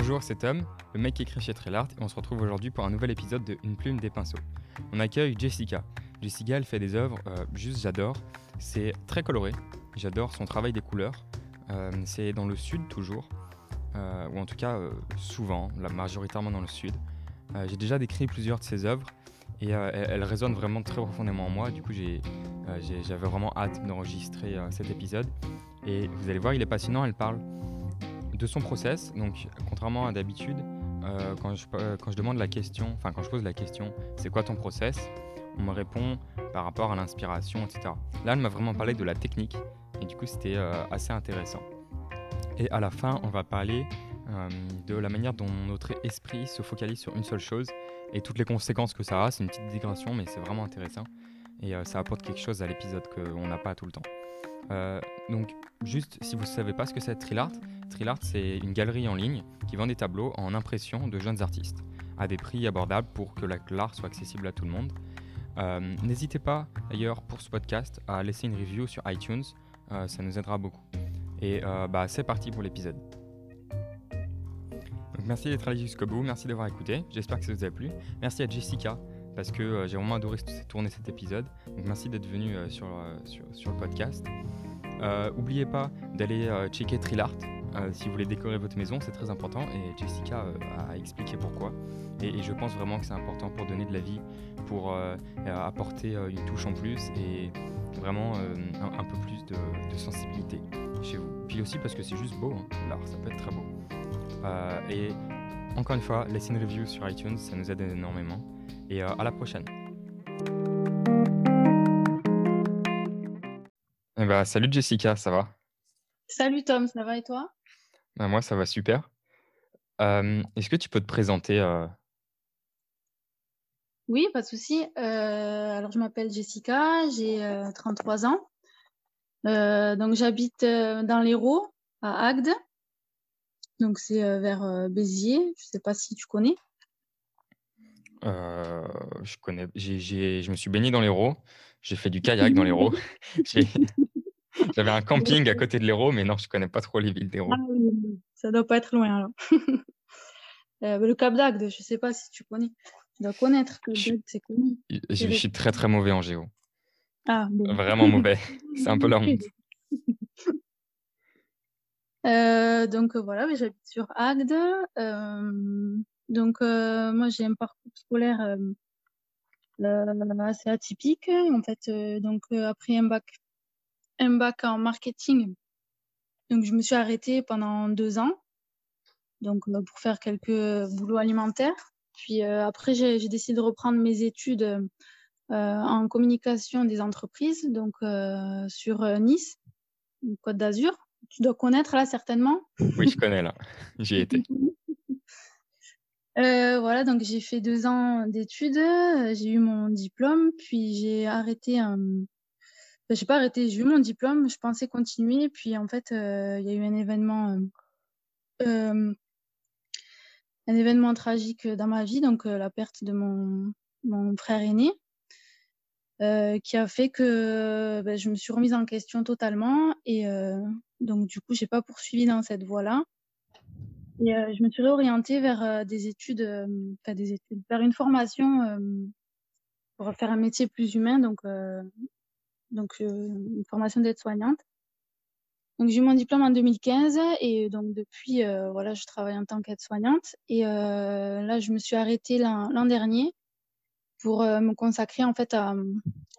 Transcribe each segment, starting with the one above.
Bonjour, c'est Tom, le mec qui écrit chez Trillart, et on se retrouve aujourd'hui pour un nouvel épisode de Une plume des pinceaux. On accueille Jessica. Jessica, elle fait des œuvres, euh, juste j'adore. C'est très coloré, j'adore son travail des couleurs. Euh, c'est dans le sud toujours, euh, ou en tout cas souvent, la majoritairement dans le sud. J'ai déjà décrit plusieurs de ses œuvres et elles, elles résonnent vraiment très profondément en moi. Du coup, j'avais vraiment hâte d'enregistrer cet épisode. Et vous allez voir, il est passionnant. Elle parle de son process. Donc, contrairement à d'habitude, euh, quand, je, euh, quand je demande la question, enfin quand je pose la question, c'est quoi ton process On me répond par rapport à l'inspiration, etc. Là, elle m'a vraiment parlé de la technique. Et du coup, c'était euh, assez intéressant. Et à la fin, on va parler de la manière dont notre esprit se focalise sur une seule chose et toutes les conséquences que ça a. C'est une petite digression, mais c'est vraiment intéressant. Et euh, ça apporte quelque chose à l'épisode qu'on n'a pas tout le temps. Euh, donc, juste si vous ne savez pas ce que c'est Trillart, Trillart, c'est une galerie en ligne qui vend des tableaux en impression de jeunes artistes à des prix abordables pour que la- l'art soit accessible à tout le monde. Euh, N'hésitez pas d'ailleurs pour ce podcast à laisser une review sur iTunes, ça nous aidera beaucoup. Et bah, c'est parti pour l'épisode. Merci d'être allé jusqu'au bout, merci d'avoir écouté, j'espère que ça vous a plu. Merci à Jessica parce que euh, j'ai vraiment adoré tourner cet épisode. Donc merci d'être venu euh, sur, euh, sur, le podcast. Euh, Oubliez pas d'aller checker Trillart si vous voulez décorer votre maison, c'est très important et Jessica a expliqué pourquoi. Et, je pense vraiment que c'est important pour donner de la vie, pour apporter une touche en plus et vraiment un, peu plus de, sensibilité chez vous. Puis aussi parce que c'est juste beau, hein, l'art, ça peut être très beau. Et encore une fois, laissez une review sur iTunes, ça nous aide énormément. Et euh, à la prochaine. Eh ben, salut Jessica, ça va? Salut Tom, ça va et toi? Ben, Moi, ça va super. Euh, Est-ce que tu peux te présenter euh, Oui, pas de souci. Euh, alors, je m'appelle Jessica, j'ai euh, 33 ans. Donc, j'habite dans l'Hérault, à Agde. Donc, c'est vers Béziers. Je sais pas si tu connais. Euh, je connais, j'ai, j'ai- je me suis baigné dans l'Hérault, j'ai fait du kayak dans l'Hérault. J'ai- J'avais un camping à côté de l'Hérault, mais non, je connais pas trop les villes d'Hérault. Ah oui, ça doit pas être loin alors. Euh, le Cap d'Agde, je sais pas si tu connais. Tu dois connaître. Cap Je- d'Agde, c'est connu. Je, je suis très très mauvais en géo, Ah, bon. vraiment mauvais. C'est un peu la honte. Euh, donc euh, voilà, mais j'habite sur Agde. Euh, donc euh, moi j'ai un parcours scolaire euh, assez atypique. En fait, euh, donc euh, après un bac, un bac en marketing, donc je me suis arrêtée pendant deux ans, donc pour faire quelques boulots alimentaires. Puis après j'ai décidé de reprendre mes études en communication des entreprises, donc sur Nice, Côte d'Azur. Tu dois connaître là certainement. Oui, je connais là, j'y ai été. Euh, voilà, donc j'ai fait deux ans d'études, euh, j'ai eu mon diplôme, puis j'ai arrêté. Euh... Enfin, j'ai pas arrêté, j'ai eu mon diplôme, je pensais continuer, puis en fait, il y a eu un événement, un événement tragique dans ma vie, donc la perte de mon, frère aîné, qui a fait que ben, je me suis remise en question totalement, et donc du coup, j'ai pas poursuivi dans cette voie-là. Et euh, je me suis réorientée vers euh, des études, euh, des études, vers une formation euh, pour faire un métier plus humain, donc, une formation d'aide-soignante. Donc j'ai eu mon diplôme en 2015 et donc depuis, voilà, je travaille en tant qu'aide-soignante. Et là, je me suis arrêtée l'an dernier pour me consacrer en fait à,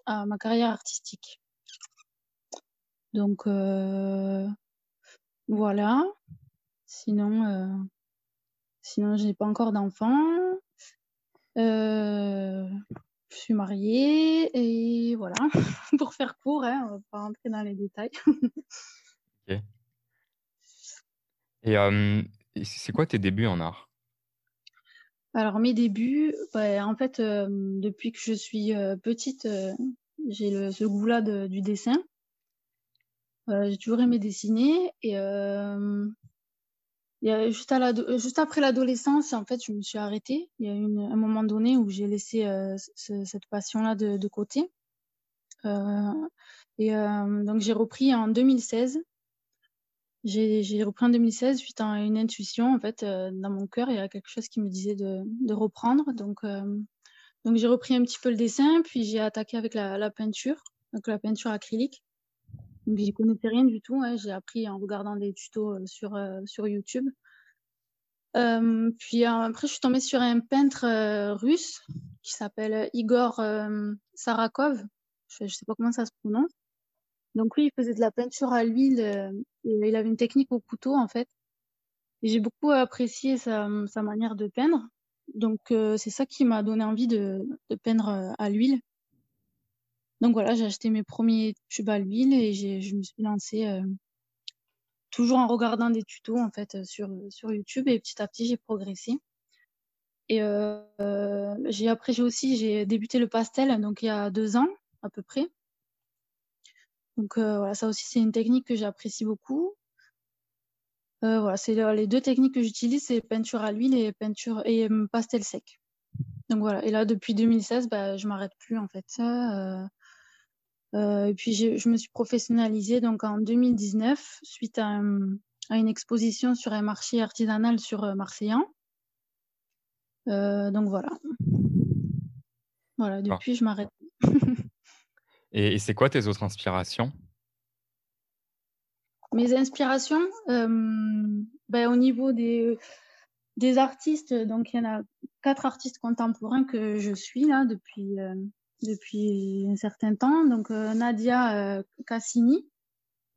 à ma carrière artistique. Donc voilà. Sinon, euh, sinon, je n'ai pas encore d'enfant. Euh, je suis mariée et voilà. Pour faire court, hein, on va pas rentrer dans les détails. Et euh, c'est quoi tes débuts en art? Alors mes débuts, en fait, euh, depuis que je suis petite, j'ai ce goût-là de- du dessin. Euh, j'ai toujours aimé dessiner et euh, a, juste, après l'adolescence, en fait, je me suis arrêtée. Il y a eu un moment donné où j'ai laissé euh, ce- cette passion-là de, côté. Euh, et euh, donc j'ai repris en 2016 j'ai repris en 2016 suite à une intuition. En fait, dans mon cœur, il y a quelque chose qui me disait de, reprendre. Donc j'ai repris un petit peu le dessin, puis j'ai attaqué avec la, la, peinture, donc la peinture acrylique. Donc j'y connaissais rien du tout. Hein. J'ai appris en regardant des tutos sur, sur YouTube. Euh, puis après, je suis tombée sur un peintre russe qui s'appelle Igor Sarakov. Je ne sais pas comment ça se prononce. Donc lui, il faisait de la peinture à l'huile. et il avait une technique au couteau, en fait. J'ai beaucoup apprécié sa, sa, manière de peindre. Donc c'est ça qui m'a donné envie de, de peindre à l'huile. Donc voilà, j'ai acheté mes premiers tubes à l'huile et je me suis lancée toujours en regardant des tutos en fait sur, sur YouTube et petit à petit j'ai progressé. Et euh, j'ai après j'ai aussi j'ai débuté le pastel donc il y a deux ans à peu près. Donc euh, voilà, ça aussi c'est une technique que j'apprécie beaucoup. Euh, voilà, c'est les deux techniques que j'utilise, c'est peinture à l'huile et peinture et pastel sec. Donc voilà, et là depuis 2016, bah, je m'arrête plus en fait. Euh, et puis je me suis professionnalisée donc en 2019 suite à, à, une exposition sur un marché artisanal sur euh, Marseillan. Euh, donc voilà. Voilà, depuis je m'arrête. et, et c'est quoi tes autres inspirations? Mes inspirations, ben, au niveau des, des artistes, donc il y en a quatre artistes contemporains que je suis là depuis depuis un certain temps. Donc euh, Nadia euh, Cassini,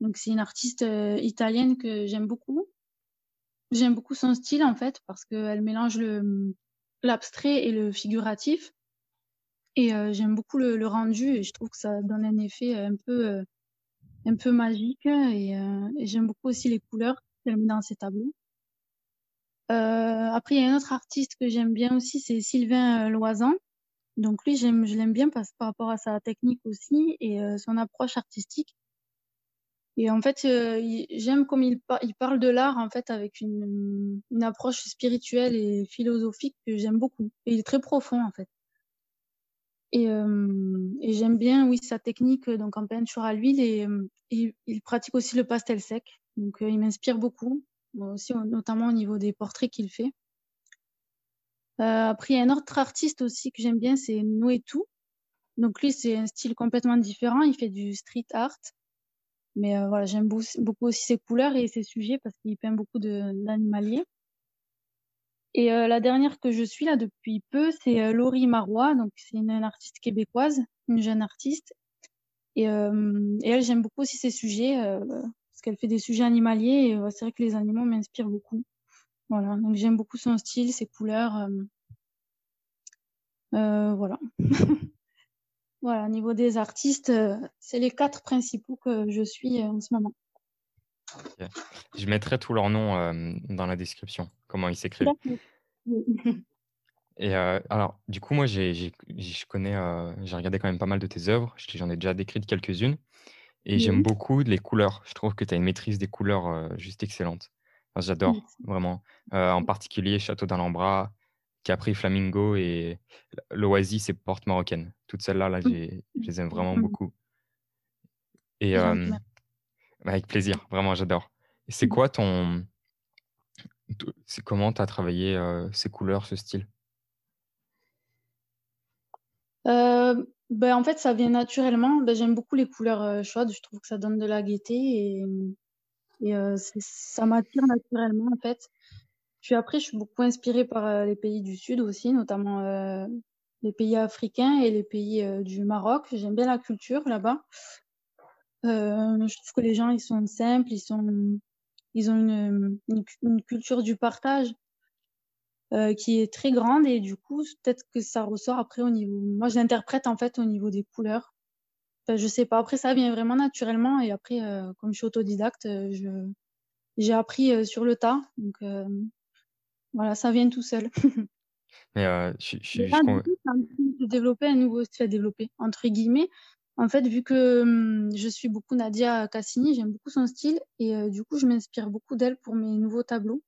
donc c'est une artiste euh, italienne que j'aime beaucoup. J'aime beaucoup son style en fait parce qu'elle mélange le l'abstrait et le figuratif. Et j'aime beaucoup le, le, rendu et je trouve que ça donne un effet un peu un peu magique et, et j'aime beaucoup aussi les couleurs qu'elle met dans ses tableaux. après, il y a un autre artiste que j'aime bien aussi, c'est Sylvain Loisan. Donc lui, je l'aime bien parce, par rapport à sa technique aussi et euh, son approche artistique. Et en fait, euh, j'aime comme il, il, parle de l'art en fait avec une, une approche spirituelle et philosophique que j'aime beaucoup. Et il est très profond en fait. Et, euh, et j'aime bien, oui, sa technique donc en peinture à l'huile et, et, il pratique aussi le pastel sec. Donc il m'inspire beaucoup, aussi notamment au niveau des portraits qu'il fait. Euh, après, il y a un autre artiste aussi que j'aime bien, c'est Noetu. Donc lui, c'est un style complètement différent. Il fait du street art. Mais euh, voilà, j'aime beaucoup aussi ses couleurs et ses sujets parce qu'il peint beaucoup d'animaliers. Et euh, la dernière que je suis là depuis peu, c'est Laurie Marois. Donc c'est une, artiste québécoise, une jeune artiste. Et, et elle, j'aime beaucoup aussi ses sujets parce qu'elle fait des sujets animaliers. Et c'est vrai que les animaux m'inspirent beaucoup. Voilà, donc j'aime beaucoup son style, ses couleurs. Euh, euh, voilà. voilà, au niveau des artistes, euh, c'est les quatre principaux que je suis en ce moment. Je mettrai tous leurs noms dans la description, comment ils s'écrivent. Et alors, du coup, moi, j'ai, je connais, j'ai regardé quand même pas mal de tes œuvres. J'en ai déjà décrites quelques-unes. Et j'aime beaucoup les couleurs. Je trouve que tu as une maîtrise des couleurs juste excellente. J'adore, vraiment. Euh, en particulier Château d'Alhambra, Capri Flamingo et l'Oasis et Porte Marocaine. Toutes celles-là, là, je les aime vraiment beaucoup. Et euh, avec plaisir, vraiment, j'adore. C'est quoi ton. C'est comment tu as travaillé euh, ces couleurs, ce style? Ben, En fait, ça vient naturellement. Ben, J'aime beaucoup les couleurs chaudes. Je trouve que ça donne de la gaieté. Et et euh, ça m'attire naturellement, en fait. Puis après, je suis beaucoup inspirée par euh, les pays du Sud aussi, notamment euh, les pays africains et les pays du Maroc. J'aime bien la culture là-bas. je trouve que les gens, ils sont simples, ils sont, ils ont une, une, culture du partage qui est très grande et du coup, peut-être que ça ressort après au niveau. Moi, je l'interprète en fait au niveau des couleurs. Je je sais pas. Après, ça vient vraiment naturellement. Et après, euh, comme je suis autodidacte, euh, je, j'ai appris euh, sur le tas. Donc, voilà, ça vient tout seul. Mais je, je, de développer un nouveau style, développer, entre guillemets. En fait, vu que hum, je suis beaucoup Nadia Cassini, j'aime beaucoup son style. Et du coup, je m'inspire beaucoup d'elle pour mes nouveaux tableaux.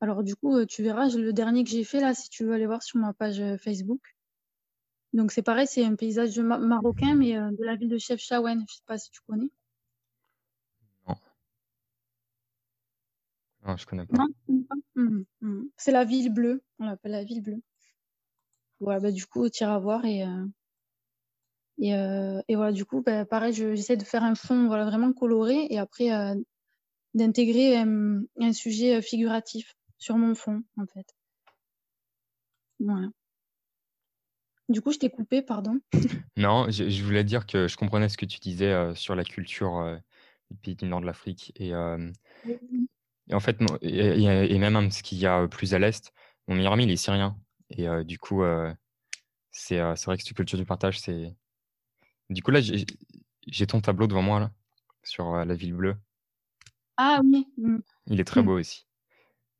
Alors, du coup, tu verras, le dernier que j'ai fait là, si tu veux aller voir sur ma page Facebook, donc c'est pareil, c'est un paysage marocain, mais euh, de la ville de Chefchaouen. Je ne sais pas si tu connais. Non. Enfin, je connais pas. Non, tu connais pas? Mhm, mhm. C'est la ville bleue. On l'appelle la ville bleue. Voilà, bah, du coup, tu iras voir et, euh, et, euh, et voilà, du coup, bah, pareil, je- j'essaie de faire un fond voilà, vraiment coloré et après euh, d'intégrer euh, un sujet figuratif sur mon fond, en fait. Voilà. Du coup, je t'ai coupé, pardon. Non, je, je voulais dire que je comprenais ce que tu disais euh, sur la culture euh, du pays du nord de l'Afrique. Et, euh, et en fait, et, même un- ce qu'il y a plus à l'est, mon meilleur ami, il est syrien. Et du coup, c'est vrai que cette culture du partage, c'est. Du coup, là, j'ai ton tableau devant moi, là, sur la ville bleue. Ah oui, mhm. Il est très Mhm. beau aussi.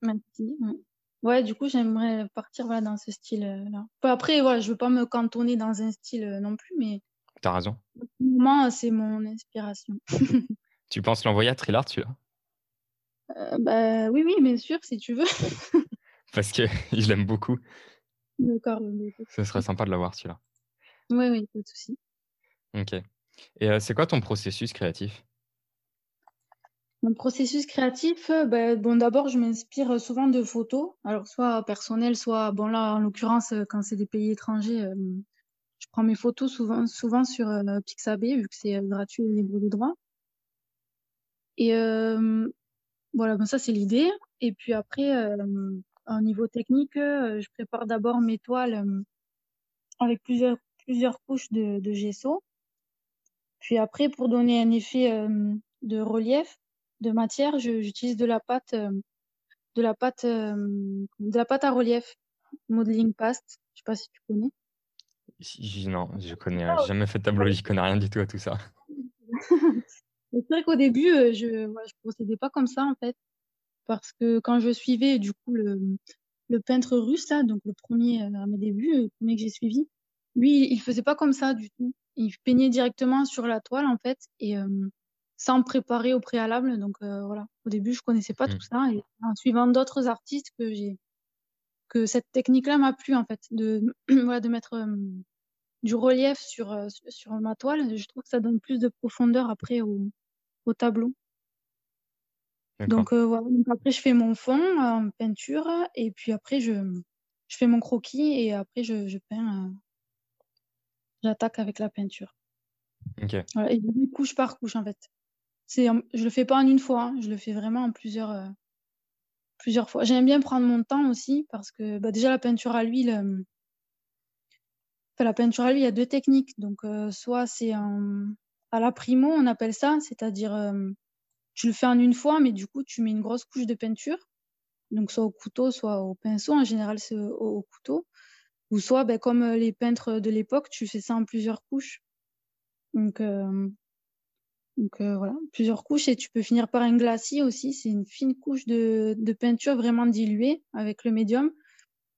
Merci. ouais. Ouais, du coup, j'aimerais partir voilà, dans ce style-là. Enfin, après, voilà, je veux pas me cantonner dans un style euh, non plus, mais T'as raison. pour moment, c'est mon inspiration. Tu penses l'envoyer à Trilard, celui-là Euh, bah, oui, oui, bien sûr, si tu veux. Parce que je l'aime beaucoup. D'accord. euh, de Ce serait sympa de l'avoir, celui-là. Oui, oui, pas de souci. Ok. Et euh, c'est quoi ton processus créatif? Mon processus créatif, euh, bah, bon, d'abord, je m'inspire souvent de photos, alors soit personnelles, soit, bon, là, en l'occurrence, euh, quand c'est des pays étrangers, euh, je prends mes photos souvent, souvent sur euh, Pixabay, vu que c'est gratuit et libre de droit. Et voilà, bon, ça, c'est l'idée. Et puis après, au niveau technique, je prépare d'abord mes toiles avec plusieurs, plusieurs couches de, gesso. Puis après, pour donner un effet de relief, de matière, j'utilise de la pâte, euh, de la pâte, euh, de la pâte à relief, modeling paste. Je sais pas si tu connais. Non, je connais. J'ai jamais fait de tableau, je connais rien du tout à tout ça. C'est vrai qu'au début, euh, je, voilà, je procédais pas comme ça en fait, parce que quand je suivais du coup le, le peintre russe là, donc le premier à mes débuts, le premier que j'ai suivi, lui, il faisait pas comme ça du tout. Il peignait directement sur la toile en fait et euh, sans préparer au préalable. Donc euh, voilà, au début, je connaissais pas Mm. tout ça et en suivant d'autres artistes que j'ai que cette technique-là m'a plu en fait, de voilà, de mettre euh, du relief sur euh, sur ma toile. Je trouve que ça donne plus de profondeur après au, au tableau. Donc euh, voilà, donc après je fais mon fond en peinture et puis après je, je fais mon croquis et après je, je peins, j'attaque avec la peinture. Ok. Voilà, et couche par couche en fait. C'est, je le fais pas en une fois, hein, je le fais vraiment en plusieurs, euh, plusieurs fois. J'aime bien prendre mon temps aussi parce que bah, déjà la peinture à l'huile, euh, la peinture à l'huile, il y a deux techniques. Donc euh, soit c'est à la primo, on appelle ça, c'est-à-dire tu le fais en une fois, mais du coup tu mets une grosse couche de peinture. donc soit au couteau, soit au pinceau. En général, c'est au, au couteau. Ou soit, ben, comme les peintres de l'époque, tu fais ça en plusieurs couches. Donc, donc euh, voilà, plusieurs couches. Et tu peux finir par un glacis aussi. C'est une fine couche de, de peinture vraiment diluée avec le médium.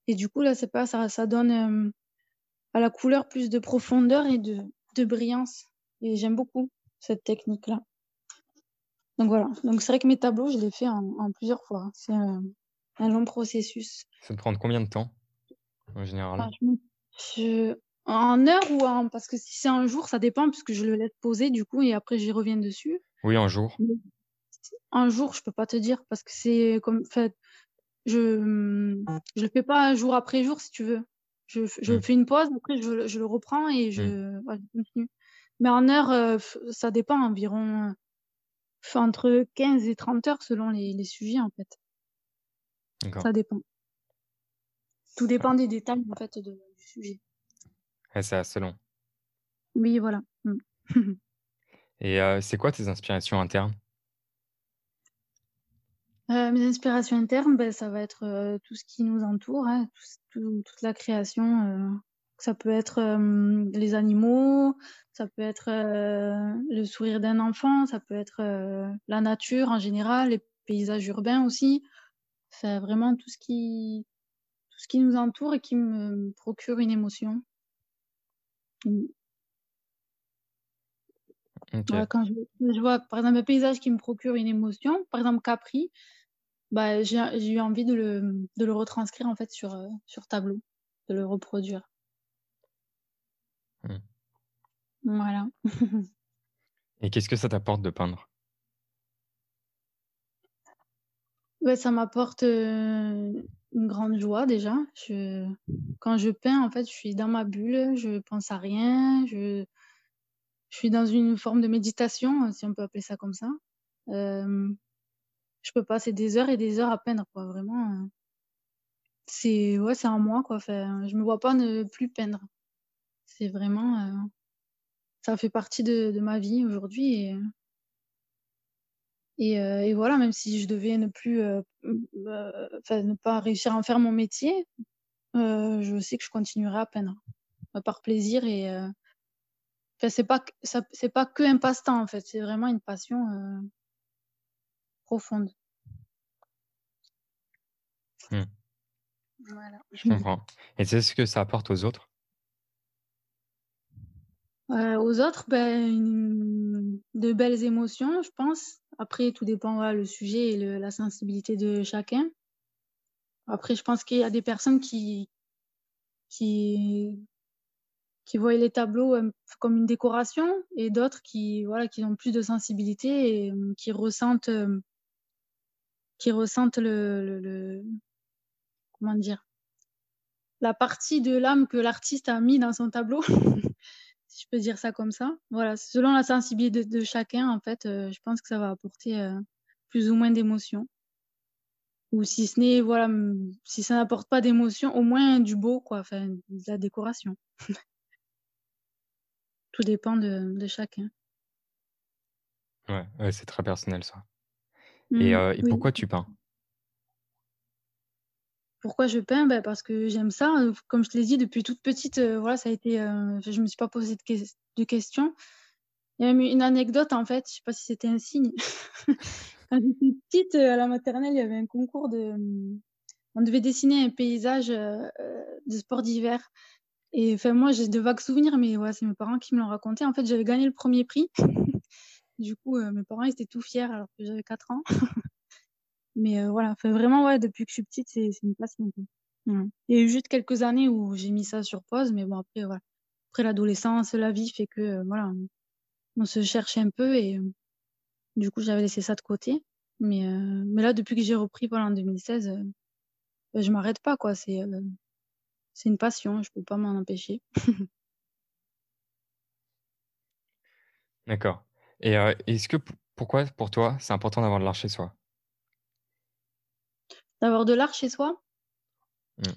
Et du coup, là, c'est pas ça, ça donne euh, à la couleur plus de profondeur et de, de brillance. Et j'aime beaucoup cette technique-là. Donc voilà. Donc c'est vrai que mes tableaux, je les fais en, en plusieurs fois. C'est un, un long processus. Ça te prend combien de temps en général? Je... en heure ou en... Parce que si c'est un jour, ça dépend, puisque je le laisse poser du coup, et après j'y reviens dessus. Oui, un jour. Un jour, je peux pas te dire, parce que c'est comme... Fait, je je le fais pas jour après jour, si tu veux. Je, je Mm. fais une pause, après je, le- je le reprends et je, ouais, je continue. Mais en heure, euh, ça dépend environ... euh, entre 15 et 30 heures selon les, les sujets, en fait. D'accord. Ça dépend. Tout dépend des détails, en fait, de- du sujet. Ouais, c'est assez long. Oui, voilà. Mm. Et euh, c'est quoi tes inspirations internes? Euh, mes inspirations internes, ben, ça va être euh, tout ce qui nous entoure, hein, tout ce- tout- toute la création. ça peut être les animaux, ça peut être le sourire d'un enfant, ça peut être la nature en général, les paysages urbains aussi. C'est vraiment tout ce qui tout ce qui nous entoure et qui me procure une émotion. Mm. Quand je, je vois par exemple un paysage qui me procure une émotion, par exemple Capri, bah, j'ai eu envie de le, de le retranscrire en fait sur, euh, sur tableau, de le reproduire. Hmm. Voilà. Et qu'est-ce que ça t'apporte de peindre? Ouais, ça m'apporte, heu, une grande joie déjà. Quand je peins, en fait, je suis dans ma bulle, je pense à rien, je suis dans une forme de méditation, si on peut appeler ça comme ça. Hem, je peux passer des heures et des heures à peindre, quoi, vraiment, heu, c'est ouais, c'est en moi, quoi, enfin, je me vois pas ne plus peindre. C'est vraiment, heu, ça fait partie de ma vie aujourd'hui et heu et voilà, même si je devais ne plus, heu, enfin, ne pas réussir à en faire mon métier, heu, je sais que je continuerai à peindre, euh, par plaisir et c'est pas c'est pas qu'un passe-temps, en fait, c'est vraiment une passion, profonde. Mmh, Voilà. je comprends. Et c'est ce que ça apporte aux autres? Aux autres, ben, une de belles émotions, je pense. Après, tout dépend, voilà, le sujet et le la sensibilité de chacun. Après, je pense qu'il y a des personnes qui qui qui voient les tableaux, hem, comme une décoration et d'autres qui, voilà, qui ont plus de sensibilité et hem, qui ressentent, hem, qui ressentent le le le comment dire? La partie de l'âme que l'artiste a mis dans son tableau, si je peux dire ça comme ça. Voilà, selon la sensibilité de de chacun, en fait, heu, je pense que ça va apporter, heu, plus ou moins d'émotions. Ou si ce n'est, voilà, si ça n'apporte pas d'émotion, au moins du beau, quoi, enfin, de la décoration. Tout dépend de de chacun. Ouais, ouais, c'est très personnel ça. Et Mmh, et oui. pourquoi tu peins? Pourquoi je peins? Bah, parce que j'aime ça, heu, comme je te l'ai dit depuis toute petite, heu, voilà, ça a été, heu, je me suis pas posé de ques de questions. Il y a même une anecdote, en fait, je sais pas si c'était un signe. Quand j'étais petite, heu, à la maternelle, il y avait un concours de, mmh, on devait dessiner un paysage, de sport d'hiver et enfin, moi, j'ai de vagues souvenirs, mais ouais, c'est mes parents qui me l'ont raconté. En fait, j'avais gagné le 1er prix. Du coup, mes parents, étaient tout fiers alors que j'avais 4 ans. Mais heu, voilà, vraiment, ouais, depuis que je suis petite, c'est une passion. Il y a eu juste quelques années où j'ai mis ça sur pause, mais bon, après, voilà. Après l'adolescence, la vie fait que, heu, voilà, on se cherche un peu et heu, du coup, j'avais laissé ça de côté. Mais mais là, depuis que j'ai repris, voilà, en 2016, heu, bah, je m'arrête pas, quoi. C'est, c'est une passion, je peux pas m'en empêcher. D'accord. Et est-ce que pourquoi pour toi, c'est important d'avoir de l'art chez soi? D'avoir de l'art chez soi? Mmh.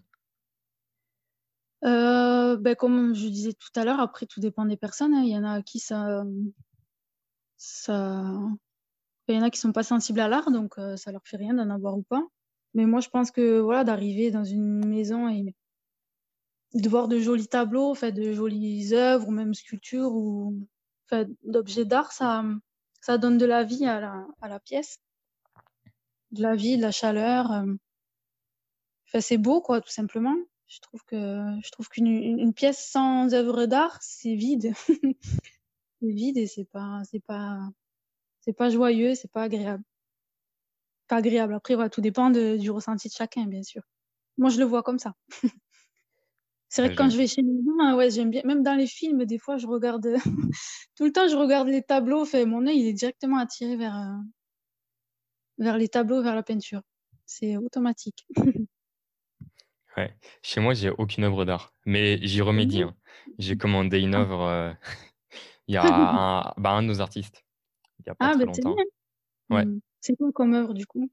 Heu, beh, comme je disais tout à l'heure, après tout dépend des personnes, hein. Il y en a à qui ça, ça il y en a qui sont pas sensibles à l'art, donc heu, ça leur fait rien d'en avoir ou pas. Mais moi, je pense que, voilà, d'arriver dans une maison et de voir de jolis tableaux, enfin de jolies œuvres ou même sculptures ou d'objets d'art, ça, ça donne de la vie à la à la pièce. De la vie, de la chaleur, hem, enfin c'est beau quoi, tout simplement. Je trouve que je trouve qu'une une pièce sans œuvre d'art, c'est vide. C'est vide et c'est pas c'est pas c'est pas joyeux, c'est pas agréable. Pas agréable. Après voilà, tout dépend de du ressenti de chacun, bien sûr. Moi, je le vois comme ça. C'est vrai Ouais, que quand je vais chez les gens, ouais, j'aime bien même dans les films, des fois, je regarde, tout le temps, je regarde les tableaux, enfin, mon œil, il est directement attiré vers, heu, vers les tableaux, vers la peinture. C'est automatique. ouais. Chez moi, j'ai aucune œuvre d'art, mais j'y remédie, hein. J'ai commandé une Ah. œuvre, heu, il y a un bah, un de nos artistes, il y a pas Ah, très bah, c'est longtemps. Ouais, Mmh. C'est quoi comme œuvre, du coup?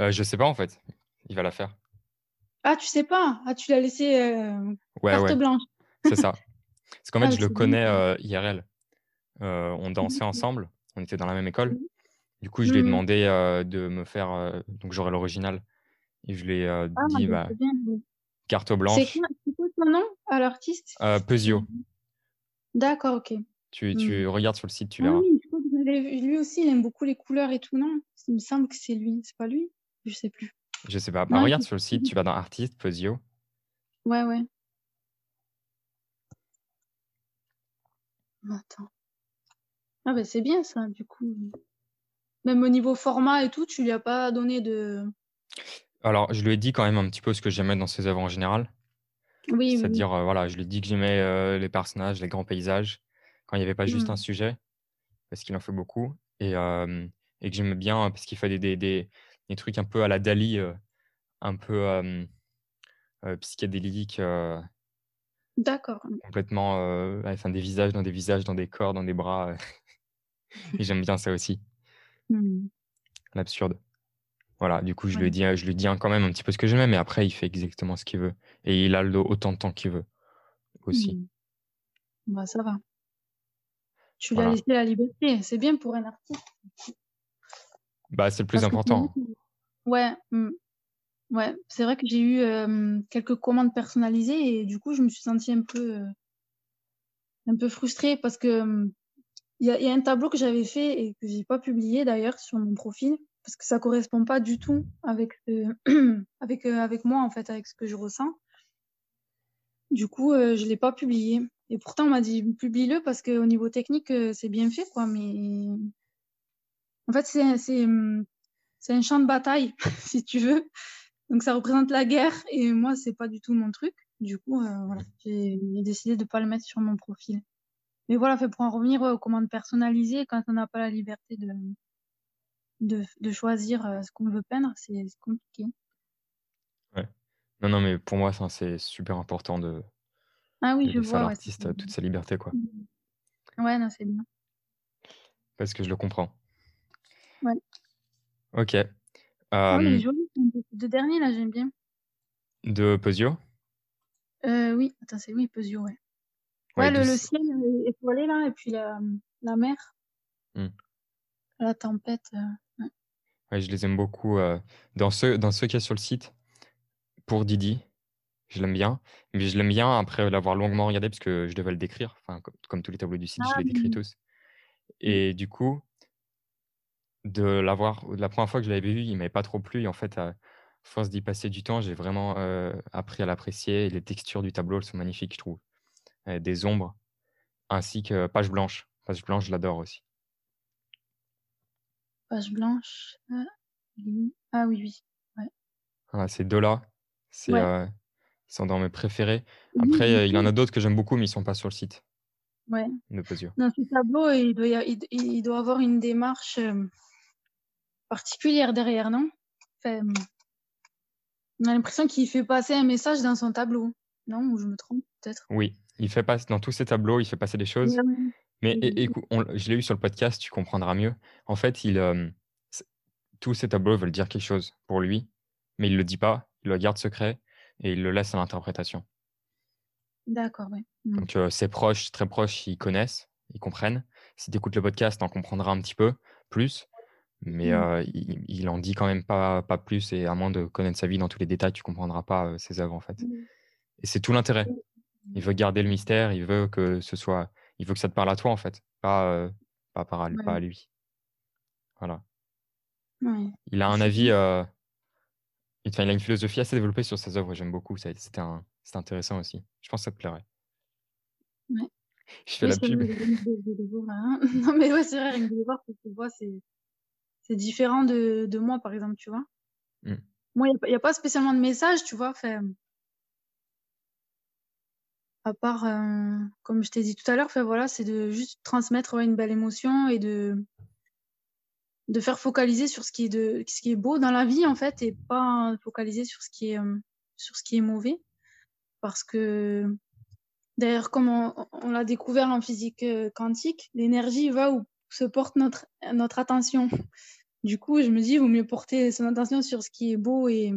heu, je sais pas en fait, il va la faire. Ah, tu sais pas? Ah, tu l'as laissé, heu, Ouais, carte ouais, blanche? c'est ça. Parce qu'en Ah, fait, mais je le connais, heu, IRL. Heu, on dansait ensemble, on était dans la même école. Du coup, je lui ai Mmh mh. demandé, de me faire, donc j'aurais l'original et je lui ai, Ah, dit: bah, «Bah, c'est bien, oui. carte blanche». c'est quoi son nom à l'artiste? Peuzio, d'accord, OK. tu Mmh. tu regardes sur le site, tu Ah verras. oui, je crois que j'avais vu lui aussi, il aime beaucoup les couleurs et tout, non? Il me semble que c'est lui, c'est pas lui? Je sais plus. Je sais pas, bah, Non, regarde sur le site, tu vas dans artiste, Peuzio. ouais, ouais. Attends. Ah, bah, c'est bien ça, du coup. Même au niveau format et tout, tu lui as pas donné de Alors, je lui ai dit quand même un petit peu ce que j'aimais dans ses œuvres en général. oui. C'est-à-dire, heu, voilà, je lui ai dit que j'aimais, heu, les personnages, les grands paysages, quand il y avait pas juste un Mmh. sujet, parce qu'il en fait beaucoup et et que j'aimais bien parce qu'il fait des des des des trucs un peu à la Dali, un peu psychédéliques. D'accord. Complètement, enfin, des visages dans des visages, dans des corps, dans des bras. et j'aime bien ça aussi. Mmh. L'absurde. Voilà, du coup, je lui dis, je lui dis quand même un petit peu ce que j'aimais, mais après, il fait exactement ce qu'il veut. Et il a le, autant de temps qu'il veut aussi. Mmh. Bah, ça va. Tu lui as laissé la liberté. C'est bien pour un artiste. Bah, c'est le plus important. Ouais. Mmh. Ouais, c'est vrai que j'ai eu quelques commandes personnalisées et du coup, je me suis sentie un peu, un peu frustrée parce que il y y a, un tableau que j'avais fait et que j'ai pas publié d'ailleurs sur mon profil parce que ça correspond pas du tout avec, avec, avec moi en fait, avec ce que je ressens. Du coup, je l'ai pas publié. Et pourtant, on m'a dit publie-le parce qu'au niveau technique, c'est bien fait, quoi. Mais en fait, c'est, c'est, c'est un champ de bataille, si tu veux. Donc ça représente la guerre et moi c'est pas du tout mon truc. Du coup euh, voilà, j'ai décidé de pas le mettre sur mon profil. Mais voilà, fait pour en revenir aux commandes personnalisées, quand on n'a pas la liberté de de, de choisir euh, ce qu'on veut peindre, c'est compliqué. Ouais. Non non mais pour moi c'est super important de ah oui, je vois l'artiste toute sa liberté quoi. Mmh. Ouais, non, c'est bien. Parce que je le comprends. Ouais. Ok. Oh, les jolis, de dernier là, j'aime bien. De Posio euh, Oui, attends, c'est oui, Posio, ouais. Ouais, le, le, ciel étoilé là, et puis la, la mer. Mmh. La tempête. Euh, ouais. je les aime beaucoup. Euh, dans ceux, dans ceux qu'il y a sur le site, pour Didi, je l'aime bien. Mais je l'aime bien après l'avoir longuement regardé, parce que je devais le décrire. Enfin, comme, tous les tableaux du site, je ah les décris tous. Mmh. Et du coup, de l'avoir la première fois que je l'avais vu, il m'avait pas trop plu et en fait, à force d'y passer du temps, j'ai vraiment, appris à l'apprécier les textures du tableau, elles sont magnifiques, je trouve. Des ombres ainsi que Page blanche. Page blanche, je l'adore aussi. Page blanche, ah, ah oui, oui, ouais. Voilà, ces 2-là, c'est, ils sont dans mes préférés. Après, il y en a d'autres que j'aime beaucoup, mais ils sont pas sur le site Ouais. de. Dans ce tableau, il doit il doit avoir une démarche, particulière derrière, non? On a l'impression qu'il fait passer un message dans son tableau, non? Ou je me trompe peut-être? Oui, il fait passer dans tous ses tableaux, il fait passer des choses. Mais écoute, je l'ai eu sur le podcast, tu comprendras mieux. En fait, il, tous ses tableaux veulent dire quelque chose pour lui, mais il ne le dit pas, il le garde secret et il le laisse à l'interprétation. D'accord, oui. Mmh. Donc ses proches, très proches, ils connaissent, ils comprennent. Si tu écoutes le podcast, tu en comprendras un petit peu plus mais mmh. il, en dit quand même pas, pas plus et à moins de connaître sa vie dans tous les détails, tu comprendras pas ses œuvres en fait. Mmh. Et c'est tout l'intérêt. Il veut garder le mystère, il veut que ce soit, il veut que ça te parle à toi en fait, pas, pas, par, à, pas à lui. Voilà. Il a un avis, euh, il, a une philosophie assez développée sur ses œuvres, j'aime beaucoup, c'était intéressant aussi. Je pense que ça te plairait. Ouais. Je fais la pub. Hein. non mais ouais, c'est vrai, rien de voir, parce que vois, c'est différent de, de, moi, par exemple, tu vois. Mmh. Moi, il n'y a, pas spécialement de message, tu vois. Fait, à part, euh, comme je t'ai dit tout à l'heure, voilà, c'est de juste transmettre une belle émotion et de, de faire focaliser sur ce qui, est de, ce qui est beau dans la vie, en fait, et pas focaliser sur ce qui est, euh, sur ce qui est mauvais. Parce que, d'ailleurs, comme on, l'a découvert en physique euh, quantique, l'énergie va où se porte notre, notre attention. Du coup, je me dis, il vaut mieux porter son attention sur ce qui est beau et,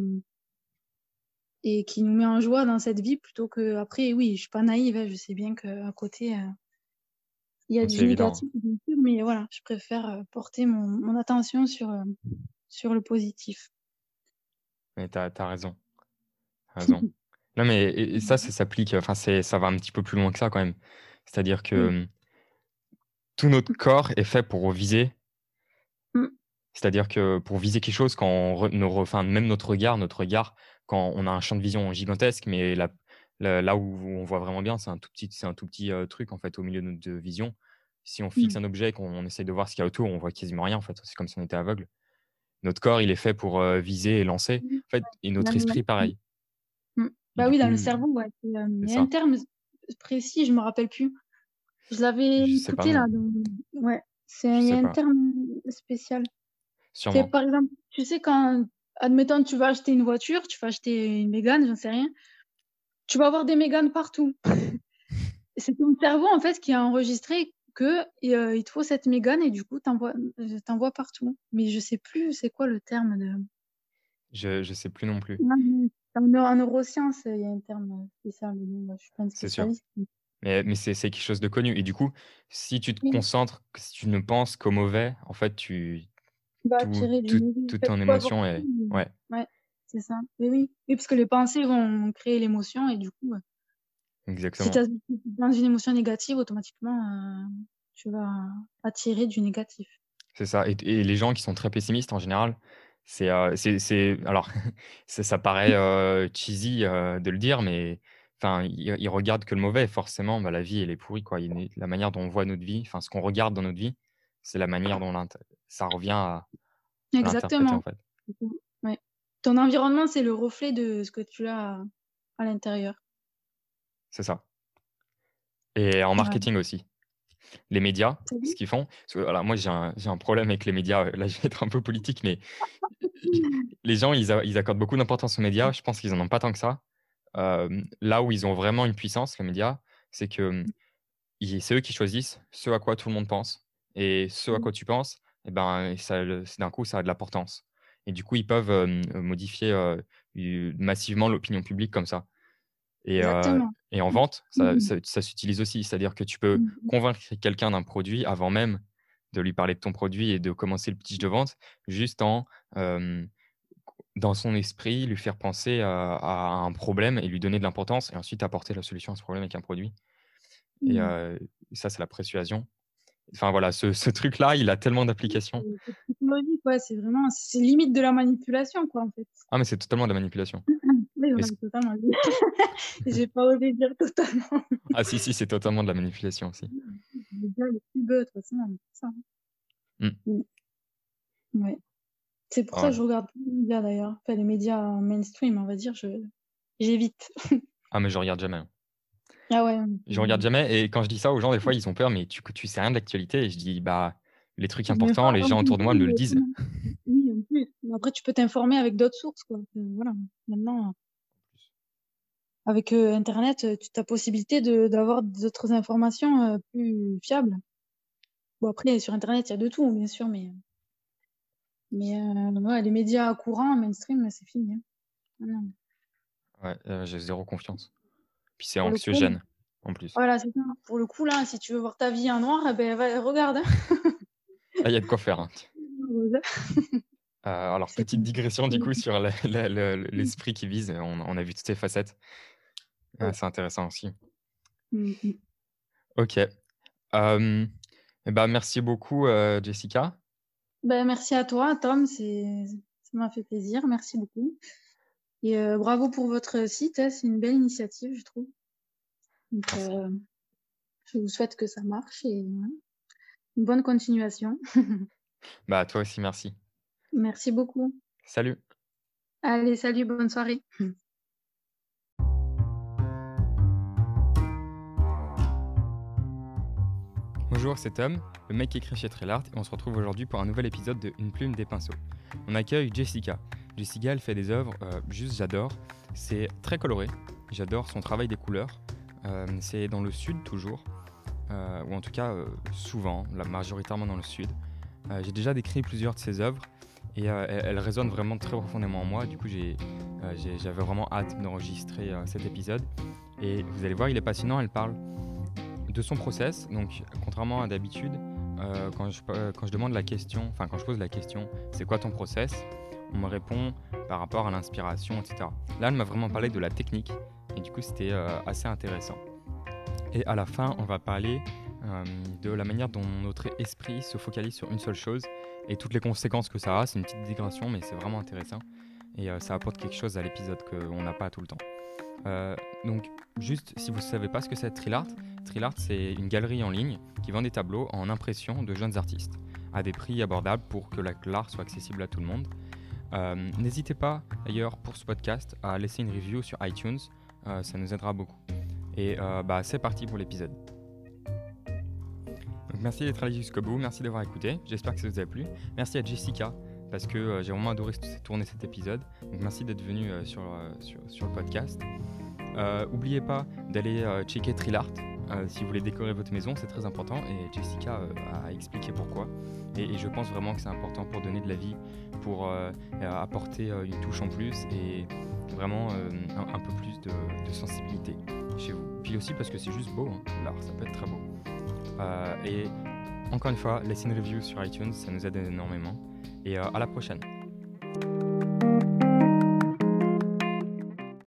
et qui nous met en joie dans cette vie plutôt que après, oui, je suis pas naïve, hein, je sais bien qu'à côté, euh, il y a du négatif, mais voilà, je préfère euh, porter mon, mon attention sur, euh, sur le positif. Mais tu as, raison. raison. non, mais et, ça, ça s'applique, enfin, ça va un petit peu plus loin que ça quand même. C'est-à-dire que tout notre corps est fait pour viser c'est-à-dire que pour viser quelque chose, quand on enfin, même notre regard, notre regard, quand on a un champ de vision gigantesque, mais là, là où on voit vraiment bien, c'est un tout petit, c'est un tout petit truc en fait au milieu de notre vision. Si on fixe mmh. un objet et qu'on essaie de voir ce qu'il y a autour, on voit quasiment rien en fait. C'est comme si on était aveugle. Notre corps, il est fait pour viser et lancer. Mmh. En fait, et notre esprit, pareil. Mmh. Bah oui, dans le cerveau, ouais. il y a un terme précis, je me rappelle plus. Je l'avais écouté là. Ouais, c'est un terme spécial. Sûrement. par exemple, tu sais, quand, admettons, tu vas acheter une voiture, tu vas acheter une Mégane, j'en sais rien, tu vas avoir des Méganes partout. c'est ton cerveau, en fait, qui a enregistré que euh, il te faut cette Mégane et du coup, t'envoies t'envoies partout. Mais je sais plus c'est quoi le terme de. Je, je sais plus non plus. en, neurosciences, il y a un terme spécial. Je suis pas C'est sûr. Mais, mais c'est quelque chose de connu. Et du coup, si tu te concentres, si tu ne penses qu'au mauvais, en fait, tu, toute ton émotion est. Ouais. Ouais, c'est ça. Mais oui. oui, parce que les pensées vont créer l'émotion et du coup, Exactement. si tu es dans une émotion négative, automatiquement, euh, tu vas attirer du négatif. C'est ça. Et, et, les gens qui sont très pessimistes en général, c'est. Euh, c'est alors, ça, paraît euh, cheesy de le dire, mais enfin, ils, regardent que le mauvais. Forcément, bah, la vie, elle est pourrie. Quoi. la manière dont on voit notre vie, enfin, ce qu'on regarde dans notre vie, c'est la manière dont ça revient à, Exactement. En fait. ouais. Ton environnement, c'est le reflet de ce que tu as à l'intérieur. C'est ça. Et en marketing aussi. Les médias, ce qu'ils font. Moi, j'ai un, un, problème avec les médias. Là, je vais être un peu politique, mais les gens, ils, ils accordent beaucoup d'importance aux médias. Je pense qu'ils n'en ont pas tant que ça. là où ils ont vraiment une puissance, les médias, c'est que c'est eux qui choisissent ce à quoi tout le monde pense. Et ce à mmh. quoi tu penses, et ben, d'un coup, ça a de l'importance. Et du coup, ils peuvent modifier massivement l'opinion publique comme ça. Et, et en mmh. vente, ça, mmh. ça, s'utilise aussi. C'est-à-dire que tu peux convaincre quelqu'un d'un produit avant même de lui parler de ton produit et de commencer le pitch de vente, juste en, dans son esprit, lui faire penser à, à, un problème et lui donner de l'importance et ensuite apporter la solution à ce problème avec un produit. Et ça, c'est la persuasion. Enfin voilà, ce, ce truc-là, il a tellement d'applications. c'est vraiment, c'est limite de la manipulation, quoi, en fait. Ah, mais c'est totalement de la manipulation. oui, totalement. J'ai pas osé dire totalement. ah, si, si, c'est totalement de la manipulation aussi. De toute façon, ça. Mmh. Mmh. Ouais. C'est pour ça que je regarde plus les médias d'ailleurs. Enfin, les médias mainstream, on va dire, je... j'évite. ah, mais je regarde jamais. Ah ouais. Je regarde jamais. Et quand je dis ça aux gens, des fois, ils ont peur, mais tu, tu sais rien de l'actualité. Et je dis, bah, les trucs importants, les gens autour de moi me le disent. Oui, en plus. Après, tu peux t'informer avec d'autres sources, quoi. Voilà. Maintenant, avec euh, Internet, euh, tu as possibilité d'avoir d'autres informations euh, plus fiables. Bon, après, sur Internet, il y a de tout, bien sûr, mais, mais ouais, les médias courants, mainstream, c'est fini. Hein. Ouais, j'ai zéro confiance. Puis c'est anxiogène en plus. Voilà, c'est ça. Pour le coup, là, si tu veux voir ta vie en noir, eh ben, regarde. Hein. Ah, il y a de quoi faire. Hein. Euh, alors, petite digression du coup sur l'esprit qui vise. On, a vu toutes ces facettes. Ah, c'est intéressant aussi. Mmh. Ok. Eh ben, merci beaucoup, euh, Jessica. Ben, merci à toi, Tom. Ça m'a fait plaisir. Merci beaucoup. Et euh, bravo pour votre site, hein, c'est une belle initiative, je trouve. Donc, euh, je vous souhaite que ça marche et une bonne continuation. bah, toi aussi, merci. Merci beaucoup. Salut. Allez, salut, bonne soirée. Bonjour, c'est Tom, le mec qui écrit chez Trellart, et on se retrouve aujourd'hui pour un nouvel épisode de Une plume des pinceaux. On accueille Jessica. Jessica, elle fait des œuvres, euh, juste j'adore. C'est très coloré, j'adore son travail des couleurs. Euh, c'est dans le sud toujours, euh, ou en tout cas souvent, majoritairement dans le sud. j'ai déjà décrit plusieurs de ses œuvres et elles, résonnent vraiment très profondément en moi. Du coup, j'avais vraiment hâte d'enregistrer cet épisode. Et vous allez voir, il est passionnant. Elle parle de son process. Donc, contrairement à d'habitude, quand je demande la question, enfin quand je pose la question, c'est quoi ton process? On me répond par rapport à l'inspiration, etc. Là, elle m'a vraiment parlé de la technique et du coup, c'était euh, assez intéressant. Et à la fin, on va parler euh, de la manière dont notre esprit se focalise sur une seule chose et toutes les conséquences que ça a. C'est une petite digression, mais c'est vraiment intéressant et euh, ça apporte quelque chose à l'épisode qu'on n'a pas tout le temps. donc, juste si vous ne savez pas ce que c'est Trilart, Trilart c'est une galerie en ligne qui vend des tableaux en impression de jeunes artistes à des prix abordables pour que l'art soit accessible à tout le monde. Euh, n'hésitez pas d'ailleurs pour ce podcast à laisser une review sur iTunes, euh, ça nous aidera beaucoup. Et euh, bah, c'est parti pour l'épisode. merci d'être allé jusqu'au bout, merci d'avoir écouté, j'espère que ça vous a plu. Merci à Jessica parce que j'ai vraiment adoré tourner cet épisode. Donc merci d'être venu sur, sur, le podcast. N'oubliez pas d'aller checker Trillart si vous voulez décorer votre maison, c'est très important et Jessica a expliqué pourquoi. Et, je pense vraiment que c'est important pour donner de la vie, pour apporter une touche en plus et vraiment un, peu plus de, sensibilité chez vous. Puis aussi parce que c'est juste beau, hein. l'art, ça peut être très beau. et encore une fois, laissez une review sur iTunes, ça nous aide énormément. Et à la prochaine.